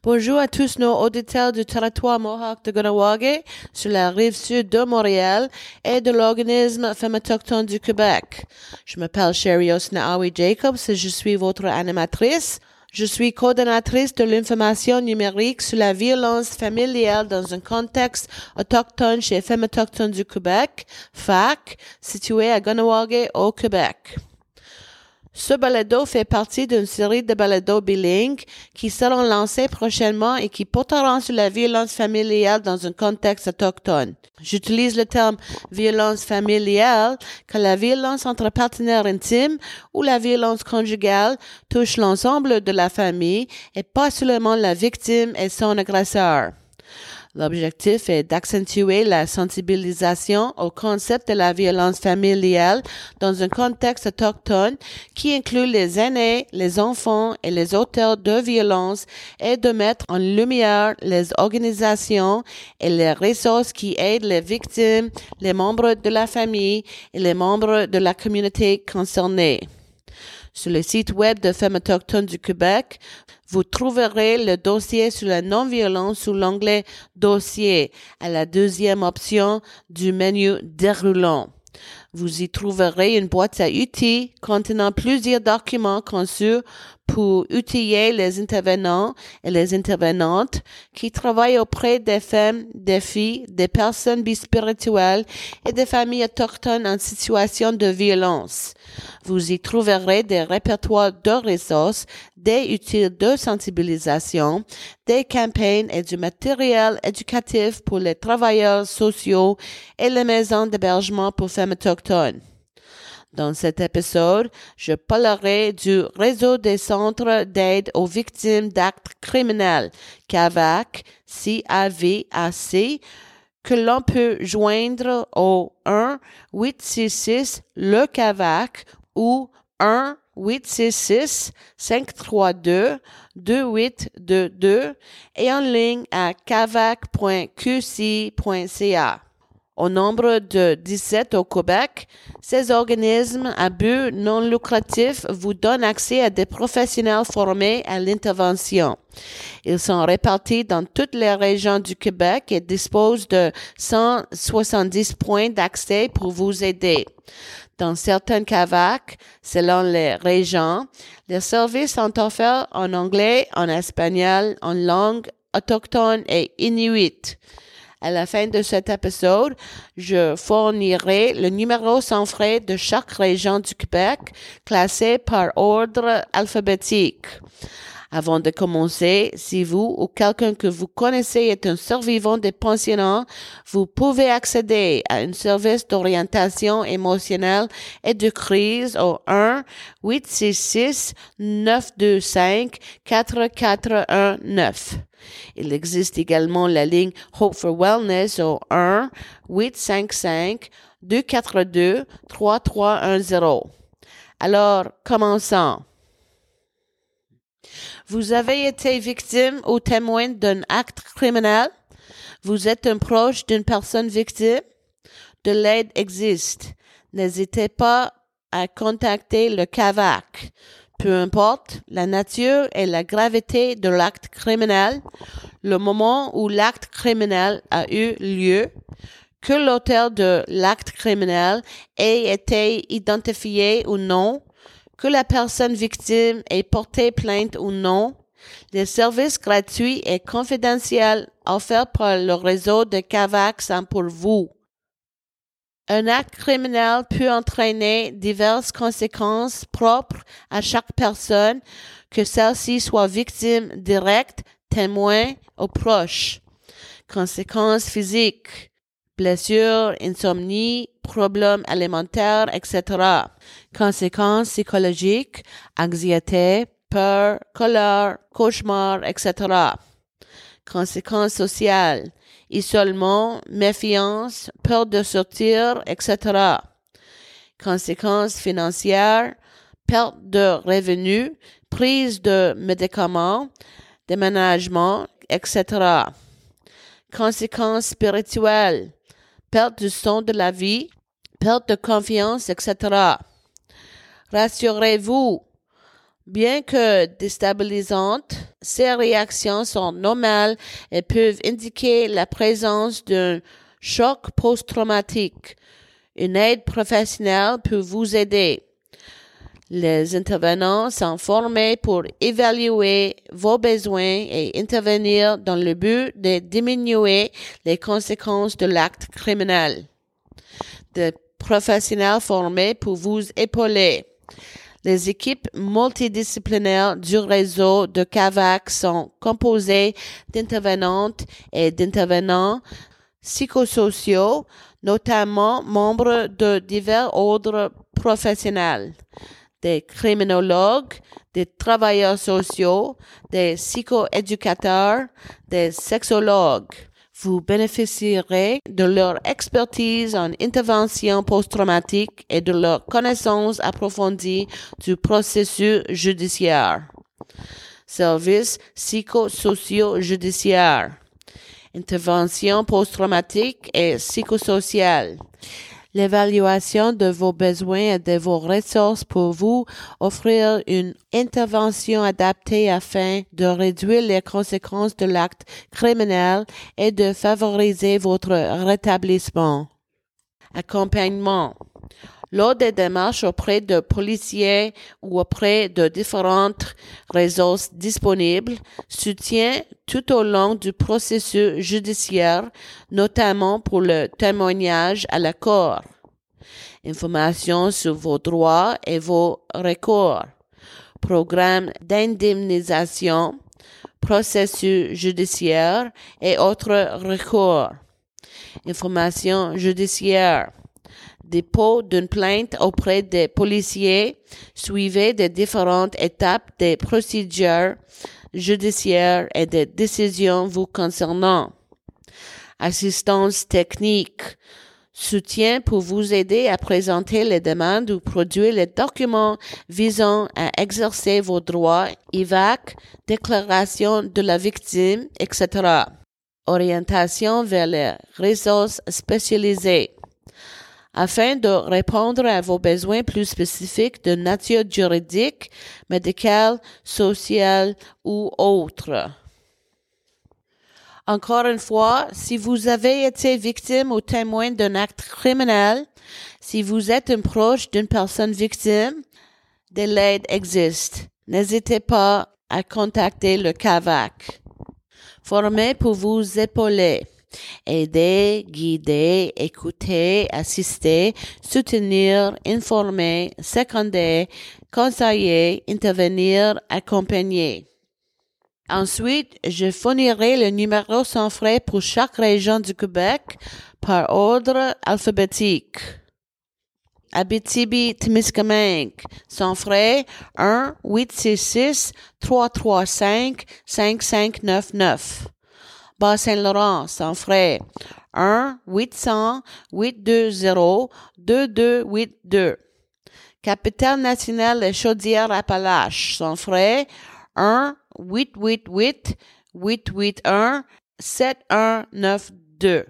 Bonjour à tous nos auditeurs du territoire Mohawk de Ganawage sur la rive sud de Montréal et de l'organisme Femmes autochtones du Québec. Je m'appelle Sherry Osnaawi Jacobs et je suis votre animatrice. Je suis coordonnatrice de l'information numérique sur la violence familiale dans un contexte autochtone chez Femmes autochtones du Québec, FAC, situé à Ganawage au Québec. Ce balado fait partie d'une série de balados bilingues qui seront lancés prochainement et qui porteront sur la violence familiale dans un contexte autochtone. J'utilise le terme violence familiale car la violence entre partenaires intimes ou la violence conjugale touche l'ensemble de la famille et pas seulement la victime et son agresseur. L'objectif est d'accentuer la sensibilisation au concept de la violence familiale dans un contexte autochtone qui inclut les aînés, les enfants et les auteurs de violence et de mettre en lumière les organisations et les ressources qui aident les victimes, les membres de la famille et les membres de la communauté concernée. Sur le site web de Femmes autochtones du Québec, vous trouverez le dossier sur la non-violence sous l'onglet Dossier à la deuxième option du menu déroulant. Vous y trouverez une boîte à outils contenant plusieurs documents conçus pour outiller les intervenants et les intervenantes qui travaillent auprès des femmes, des filles, des personnes bispirituelles et des familles autochtones en situation de violence. Vous y trouverez des répertoires de ressources, des outils de sensibilisation, des campagnes et du matériel éducatif pour les travailleurs sociaux et les maisons d'hébergement pour femmes autochtones. Dans cet épisode, je parlerai du réseau des centres d'aide aux victimes d'actes criminels, CAVAC, C-A-V-A-C, que l'on peut joindre au 1 866 le CAVAC ou 1 866 532 2822 et en ligne à cavac.qc.ca. Au nombre de 17 au Québec, ces organismes à but non lucratif vous donnent accès à des professionnels formés à l'intervention. Ils sont répartis dans toutes les régions du Québec et disposent de 170 points d'accès pour vous aider. Dans certains CAVAC, selon les régions, les services sont offerts en anglais, en espagnol, en langue autochtone et inuit. À la fin de cet épisode, je fournirai le numéro sans frais de chaque région du Québec, classé par ordre alphabétique. Avant de commencer, si vous ou quelqu'un que vous connaissez est un survivant des pensionnats, vous pouvez accéder à un service d'orientation émotionnelle et de crise au 1 866 925 4419. Il existe également la ligne Hope for Wellness au 1 855 242 3310. Alors, commençons. Vous avez été victime ou témoin d'un acte criminel? Vous êtes un proche d'une personne victime? De l'aide existe. N'hésitez pas à contacter le CAVAC. Peu importe la nature et la gravité de l'acte criminel, le moment où l'acte criminel a eu lieu, que l'auteur de l'acte criminel ait été identifié ou non, que la personne victime ait porté plainte ou non, les services gratuits et confidentiels offerts par le réseau de CAVAC sont pour vous. Un acte criminel peut entraîner diverses conséquences propres à chaque personne, que celle-ci soit victime directe, témoin ou proche. Conséquences physiques, blessures, insomnie, problèmes alimentaires, etc. Conséquences psychologiques, anxiété, peur, colère, cauchemar, etc. Conséquences sociales, isolement, méfiance, peur de sortir, etc. Conséquences financières, perte de revenus, prise de médicaments, déménagement, etc. Conséquences spirituelles, perte du son de la vie, perte de confiance, etc. Rassurez-vous, Bien que déstabilisantes, ces réactions sont normales et peuvent indiquer la présence d'un choc post-traumatique. Une aide professionnelle peut vous aider. Les intervenants sont formés pour évaluer vos besoins et intervenir dans le but de diminuer les conséquences de l'acte criminel. Des professionnels formés pour vous épauler. Les équipes multidisciplinaires du réseau de CAVAC sont composées d'intervenantes et d'intervenants psychosociaux, notamment membres de divers ordres professionnels des criminologues, des travailleurs sociaux, des psychoéducateurs, des sexologues. Vous bénéficierez de leur expertise en intervention post-traumatique et de leur connaissance approfondie du processus judiciaire. Service psychosocio-judiciaire. Intervention post-traumatique et psychosociale l'évaluation de vos besoins et de vos ressources pour vous offrir une intervention adaptée afin de réduire les conséquences de l'acte criminel et de favoriser votre rétablissement. Accompagnement. Lors des démarches auprès de policiers ou auprès de différentes ressources disponibles, soutien tout au long du processus judiciaire, notamment pour le témoignage à la cour. Informations sur vos droits et vos recours. Programme d'indemnisation, processus judiciaire et autres recours. Information judiciaire dépôt d'une plainte auprès des policiers suivait des différentes étapes des procédures judiciaires et des décisions vous concernant. Assistance technique. Soutien pour vous aider à présenter les demandes ou produire les documents visant à exercer vos droits, IVAC, déclaration de la victime, etc. Orientation vers les ressources spécialisées afin de répondre à vos besoins plus spécifiques de nature juridique, médicale, sociale ou autre. Encore une fois, si vous avez été victime ou témoin d'un acte criminel, si vous êtes un proche d'une personne victime, de l'aide existe. N'hésitez pas à contacter le CAVAC. Formé pour vous épauler aider, guider, écouter, assister, soutenir, informer, seconder, conseiller, intervenir, accompagner. Ensuite, je fournirai le numéro sans frais pour chaque région du Québec par ordre alphabétique. Abitibi Témiscamingue, sans frais 1 866 335 5599. Bas-Saint-Laurent, sans frais. 1 800 820 2282. Capitale nationale et Chaudière-Appalaches, sans frais. 1 888 881 7192.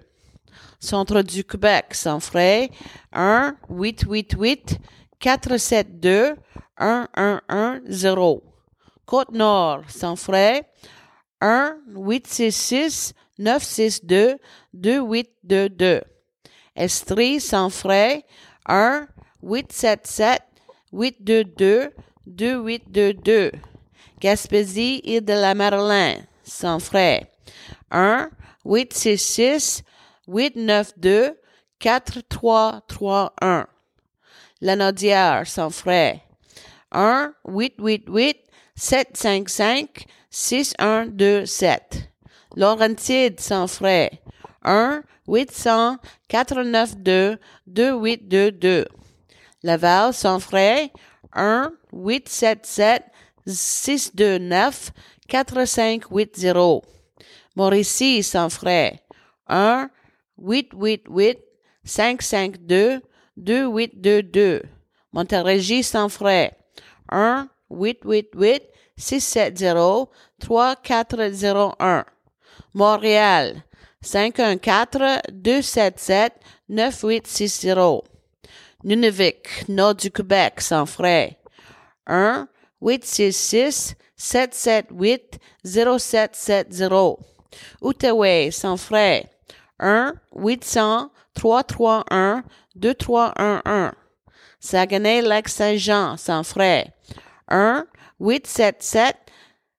Centre du Québec, sans frais. 1 888 472 1110. Côte-Nord, sans frais. 1 866 962 2822. Estrie sans frais 1 877 822 2822. Gaspésie, île de la Madeleine sans frais 1 866 892 4331. Lanaudière sans frais 1 888 755 6127. Laurentide sans frais. 1 800 492 2822. Laval sans frais. 1 877 629 4580. Mauricie sans frais. 1 888 552 2822. Montérégie sans frais. 1 888 670-3401. Montréal, 514-277-9860. Nunavik, Nord du Québec, sans frais. 1 866 778 0770. Outaouais, sans frais. 1 800 331 2311. Saguenay-Lac-Saint-Jean, sans frais. 1 877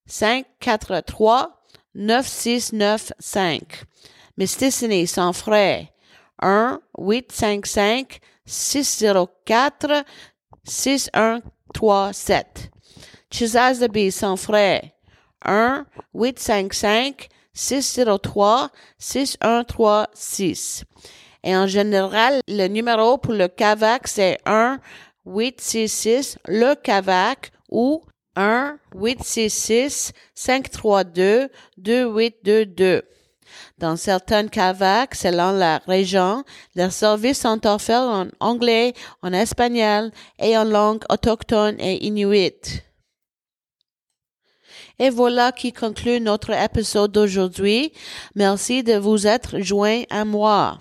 543 9695. Mysticiny, sans frais. 1 855 604 6137. Chisazabi sans frais. 1 855 603 6136. Et en général, le numéro pour le CAVAC, c'est 1 866 le CAVAC ou 1 866 532 2822. Dans certains CAVAC, selon la région, les services sont offerts en anglais, en espagnol et en langue autochtone et inuit. Et voilà qui conclut notre épisode d'aujourd'hui. Merci de vous être joint à moi.